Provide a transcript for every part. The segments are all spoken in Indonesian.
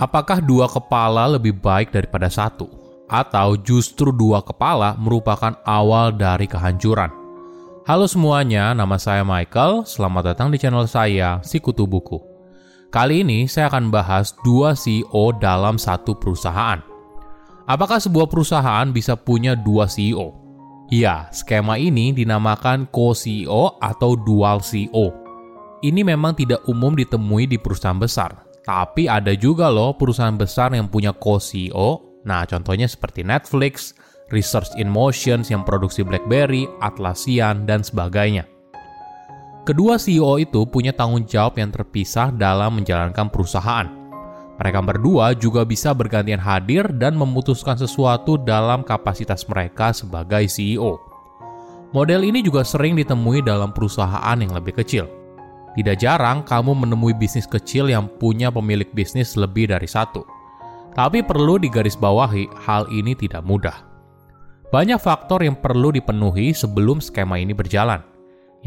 Apakah dua kepala lebih baik daripada satu? Atau justru dua kepala merupakan awal dari kehancuran? Halo semuanya, nama saya Michael. Selamat datang di channel saya, Sikutu Buku. Kali ini saya akan bahas dua CEO dalam satu perusahaan. Apakah sebuah perusahaan bisa punya dua CEO? Ya, skema ini dinamakan co-CEO atau dual CEO. Ini memang tidak umum ditemui di perusahaan besar, tapi ada juga loh perusahaan besar yang punya co-CEO. Nah, contohnya seperti Netflix, Research in Motions yang produksi BlackBerry, Atlassian, dan sebagainya. Kedua CEO itu punya tanggung jawab yang terpisah dalam menjalankan perusahaan. Mereka berdua juga bisa bergantian hadir dan memutuskan sesuatu dalam kapasitas mereka sebagai CEO. Model ini juga sering ditemui dalam perusahaan yang lebih kecil – tidak jarang kamu menemui bisnis kecil yang punya pemilik bisnis lebih dari satu. Tapi perlu digarisbawahi, hal ini tidak mudah. Banyak faktor yang perlu dipenuhi sebelum skema ini berjalan.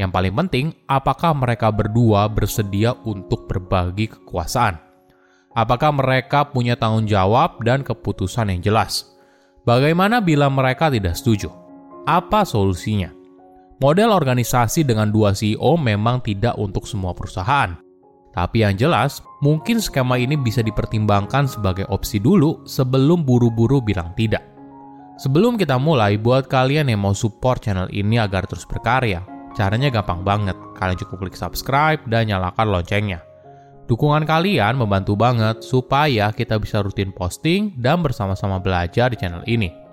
Yang paling penting, apakah mereka berdua bersedia untuk berbagi kekuasaan? Apakah mereka punya tanggung jawab dan keputusan yang jelas? Bagaimana bila mereka tidak setuju? Apa solusinya? Model organisasi dengan dua CEO memang tidak untuk semua perusahaan. Tapi yang jelas, mungkin skema ini bisa dipertimbangkan sebagai opsi dulu sebelum buru-buru bilang tidak. Sebelum kita mulai, buat kalian yang mau support channel ini agar terus berkarya, caranya gampang banget. Kalian cukup klik subscribe dan nyalakan loncengnya. Dukungan kalian membantu banget supaya kita bisa rutin posting dan bersama-sama belajar di channel ini.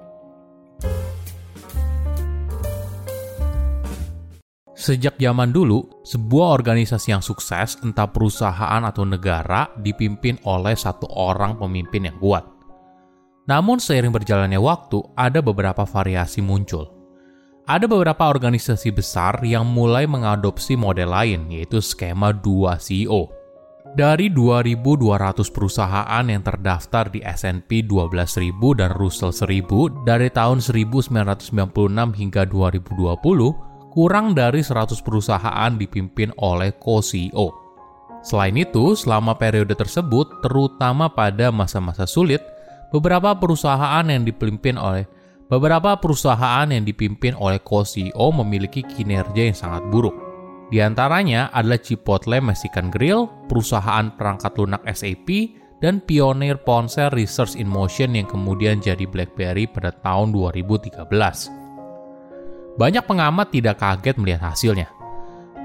Sejak zaman dulu, sebuah organisasi yang sukses, entah perusahaan atau negara, dipimpin oleh satu orang pemimpin yang kuat. Namun seiring berjalannya waktu, ada beberapa variasi muncul. Ada beberapa organisasi besar yang mulai mengadopsi model lain, yaitu skema dua CEO. Dari 2.200 perusahaan yang terdaftar di S&P 12.000 dan Russell 1000 dari tahun 1996 hingga 2020, kurang dari 100 perusahaan dipimpin oleh co-CEO. Selain itu, selama periode tersebut, terutama pada masa-masa sulit, beberapa perusahaan yang dipimpin oleh beberapa perusahaan yang dipimpin oleh co-CEO memiliki kinerja yang sangat buruk. Di antaranya adalah Chipotle Mexican Grill, perusahaan perangkat lunak SAP, dan pionir ponsel Research in Motion yang kemudian jadi BlackBerry pada tahun 2013. Banyak pengamat tidak kaget melihat hasilnya.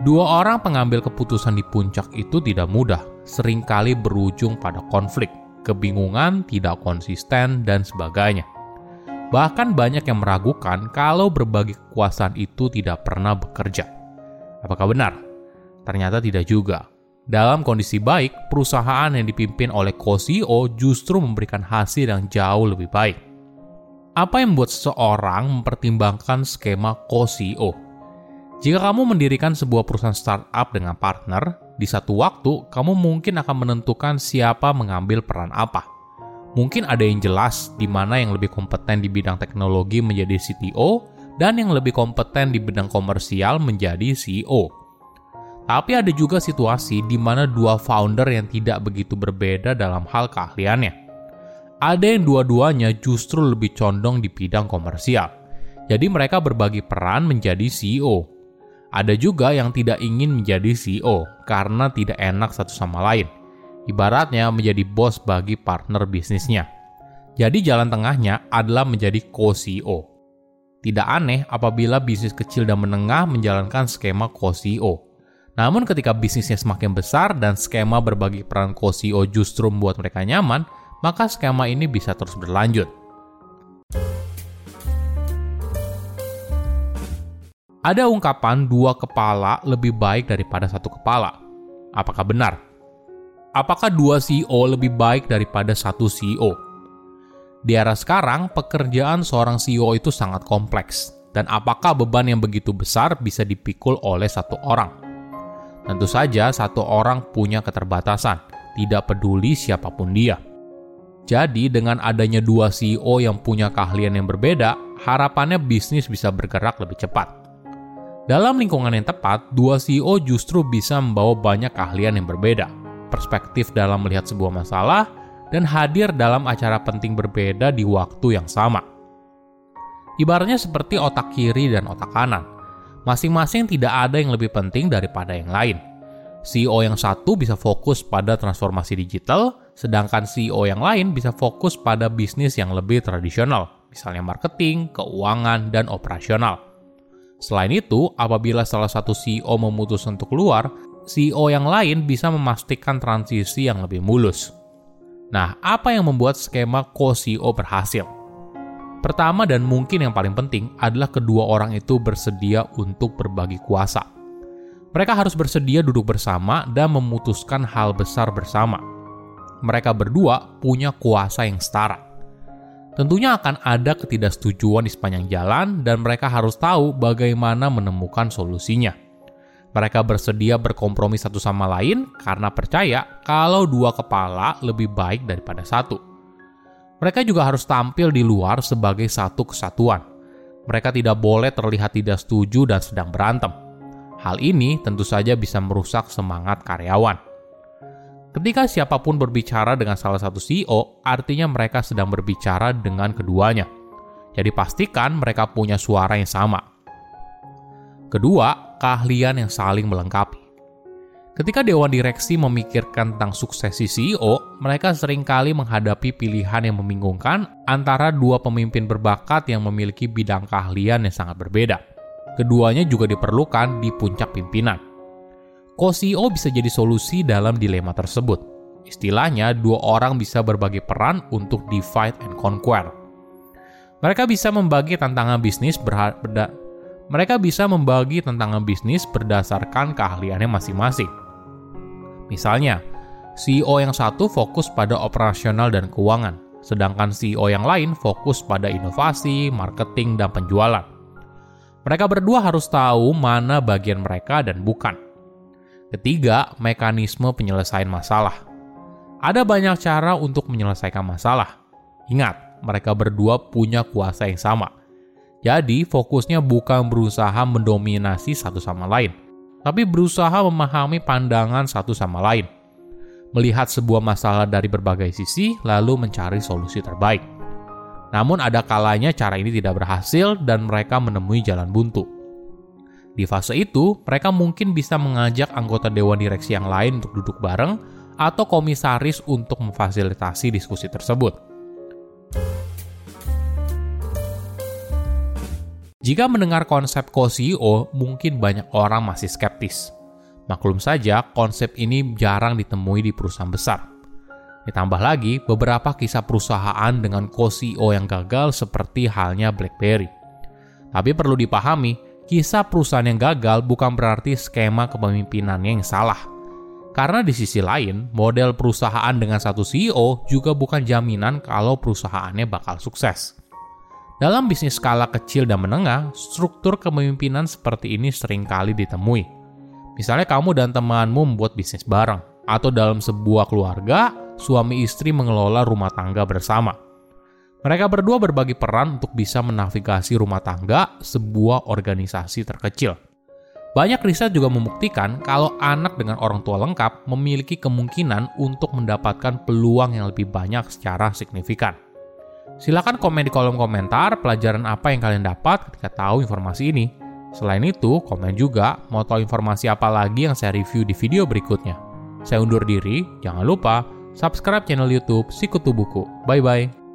Dua orang pengambil keputusan di puncak itu tidak mudah, sering kali berujung pada konflik, kebingungan, tidak konsisten, dan sebagainya. Bahkan banyak yang meragukan kalau berbagi kekuasaan itu tidak pernah bekerja. Apakah benar? Ternyata tidak juga. Dalam kondisi baik, perusahaan yang dipimpin oleh co-CEO justru memberikan hasil yang jauh lebih baik. Apa yang membuat seseorang mempertimbangkan skema co-CEO? Jika kamu mendirikan sebuah perusahaan startup dengan partner, di satu waktu kamu mungkin akan menentukan siapa mengambil peran apa. Mungkin ada yang jelas di mana yang lebih kompeten di bidang teknologi menjadi CTO dan yang lebih kompeten di bidang komersial menjadi CEO. Tapi ada juga situasi di mana dua founder yang tidak begitu berbeda dalam hal keahliannya ada yang dua-duanya justru lebih condong di bidang komersial. Jadi mereka berbagi peran menjadi CEO. Ada juga yang tidak ingin menjadi CEO karena tidak enak satu sama lain. Ibaratnya menjadi bos bagi partner bisnisnya. Jadi jalan tengahnya adalah menjadi co-CEO. Tidak aneh apabila bisnis kecil dan menengah menjalankan skema co-CEO. Namun ketika bisnisnya semakin besar dan skema berbagi peran co-CEO justru membuat mereka nyaman, maka skema ini bisa terus berlanjut. Ada ungkapan dua kepala lebih baik daripada satu kepala. Apakah benar? Apakah dua CEO lebih baik daripada satu CEO? Di era sekarang, pekerjaan seorang CEO itu sangat kompleks, dan apakah beban yang begitu besar bisa dipikul oleh satu orang? Tentu saja, satu orang punya keterbatasan, tidak peduli siapa pun dia. Jadi, dengan adanya dua CEO yang punya keahlian yang berbeda, harapannya bisnis bisa bergerak lebih cepat. Dalam lingkungan yang tepat, dua CEO justru bisa membawa banyak keahlian yang berbeda, perspektif dalam melihat sebuah masalah, dan hadir dalam acara penting berbeda di waktu yang sama. Ibaratnya seperti otak kiri dan otak kanan. Masing-masing tidak ada yang lebih penting daripada yang lain. CEO yang satu bisa fokus pada transformasi digital, sedangkan CEO yang lain bisa fokus pada bisnis yang lebih tradisional, misalnya marketing, keuangan, dan operasional. Selain itu, apabila salah satu CEO memutus untuk keluar, CEO yang lain bisa memastikan transisi yang lebih mulus. Nah, apa yang membuat skema co-CEO berhasil? Pertama dan mungkin yang paling penting adalah kedua orang itu bersedia untuk berbagi kuasa. Mereka harus bersedia duduk bersama dan memutuskan hal besar bersama. Mereka berdua punya kuasa yang setara. Tentunya akan ada ketidaksetujuan di sepanjang jalan dan mereka harus tahu bagaimana menemukan solusinya. Mereka bersedia berkompromi satu sama lain karena percaya kalau dua kepala lebih baik daripada satu. Mereka juga harus tampil di luar sebagai satu kesatuan. Mereka tidak boleh terlihat tidak setuju dan sedang berantem. Hal ini tentu saja bisa merusak semangat karyawan. Ketika siapa pun berbicara dengan salah satu CEO, artinya mereka sedang berbicara dengan keduanya. Jadi pastikan mereka punya suara yang sama. Kedua, keahlian yang saling melengkapi. Ketika dewan direksi memikirkan tentang suksesi CEO, mereka sering kali menghadapi pilihan yang membingungkan antara dua pemimpin berbakat yang memiliki bidang keahlian yang sangat berbeda. Keduanya juga diperlukan di puncak pimpinan. Co-CEO bisa jadi solusi dalam dilema tersebut. Istilahnya, dua orang bisa berbagi peran untuk divide and conquer. Mereka bisa membagi tantangan bisnis mereka bisa membagi tantangan bisnis berdasarkan keahliannya masing-masing. Misalnya, CEO yang satu fokus pada operasional dan keuangan, sedangkan CEO yang lain fokus pada inovasi, marketing, dan penjualan. Mereka berdua harus tahu mana bagian mereka dan bukan. Ketiga, mekanisme penyelesaian masalah. Ada banyak cara untuk menyelesaikan masalah. Ingat, mereka berdua punya kuasa yang sama – jadi, fokusnya bukan berusaha mendominasi satu sama lain, tapi berusaha memahami pandangan satu sama lain. Melihat sebuah masalah dari berbagai sisi, lalu mencari solusi terbaik. Namun ada kalanya cara ini tidak berhasil dan mereka menemui jalan buntu. Di fase itu, mereka mungkin bisa mengajak anggota dewan direksi yang lain untuk duduk bareng atau komisaris untuk memfasilitasi diskusi tersebut. Jika mendengar konsep co-CEO, mungkin banyak orang masih skeptis. Maklum saja, konsep ini jarang ditemui di perusahaan besar. Ditambah lagi, beberapa kisah perusahaan dengan co-CEO yang gagal seperti halnya BlackBerry. Tapi perlu dipahami, kisah perusahaan yang gagal bukan berarti skema kepemimpinannya yang salah. Karena di sisi lain, model perusahaan dengan satu CEO juga bukan jaminan kalau perusahaannya bakal sukses. Dalam bisnis skala kecil dan menengah, struktur kepemimpinan seperti ini sering kali ditemui. Misalnya kamu dan temanmu membuat bisnis bareng, atau dalam sebuah keluarga, suami istri mengelola rumah tangga bersama. Mereka berdua berbagi peran untuk bisa menavigasi rumah tangga sebuah organisasi terkecil. Banyak riset juga membuktikan kalau anak dengan orang tua lengkap memiliki kemungkinan untuk mendapatkan peluang yang lebih banyak secara signifikan. Silahkan komen di kolom komentar pelajaran apa yang kalian dapat ketika tahu informasi ini. Selain itu, komen juga mau tahu informasi apa lagi yang saya review di video berikutnya. Saya undur diri, jangan lupa subscribe channel YouTube Sikutu Buku. Bye bye.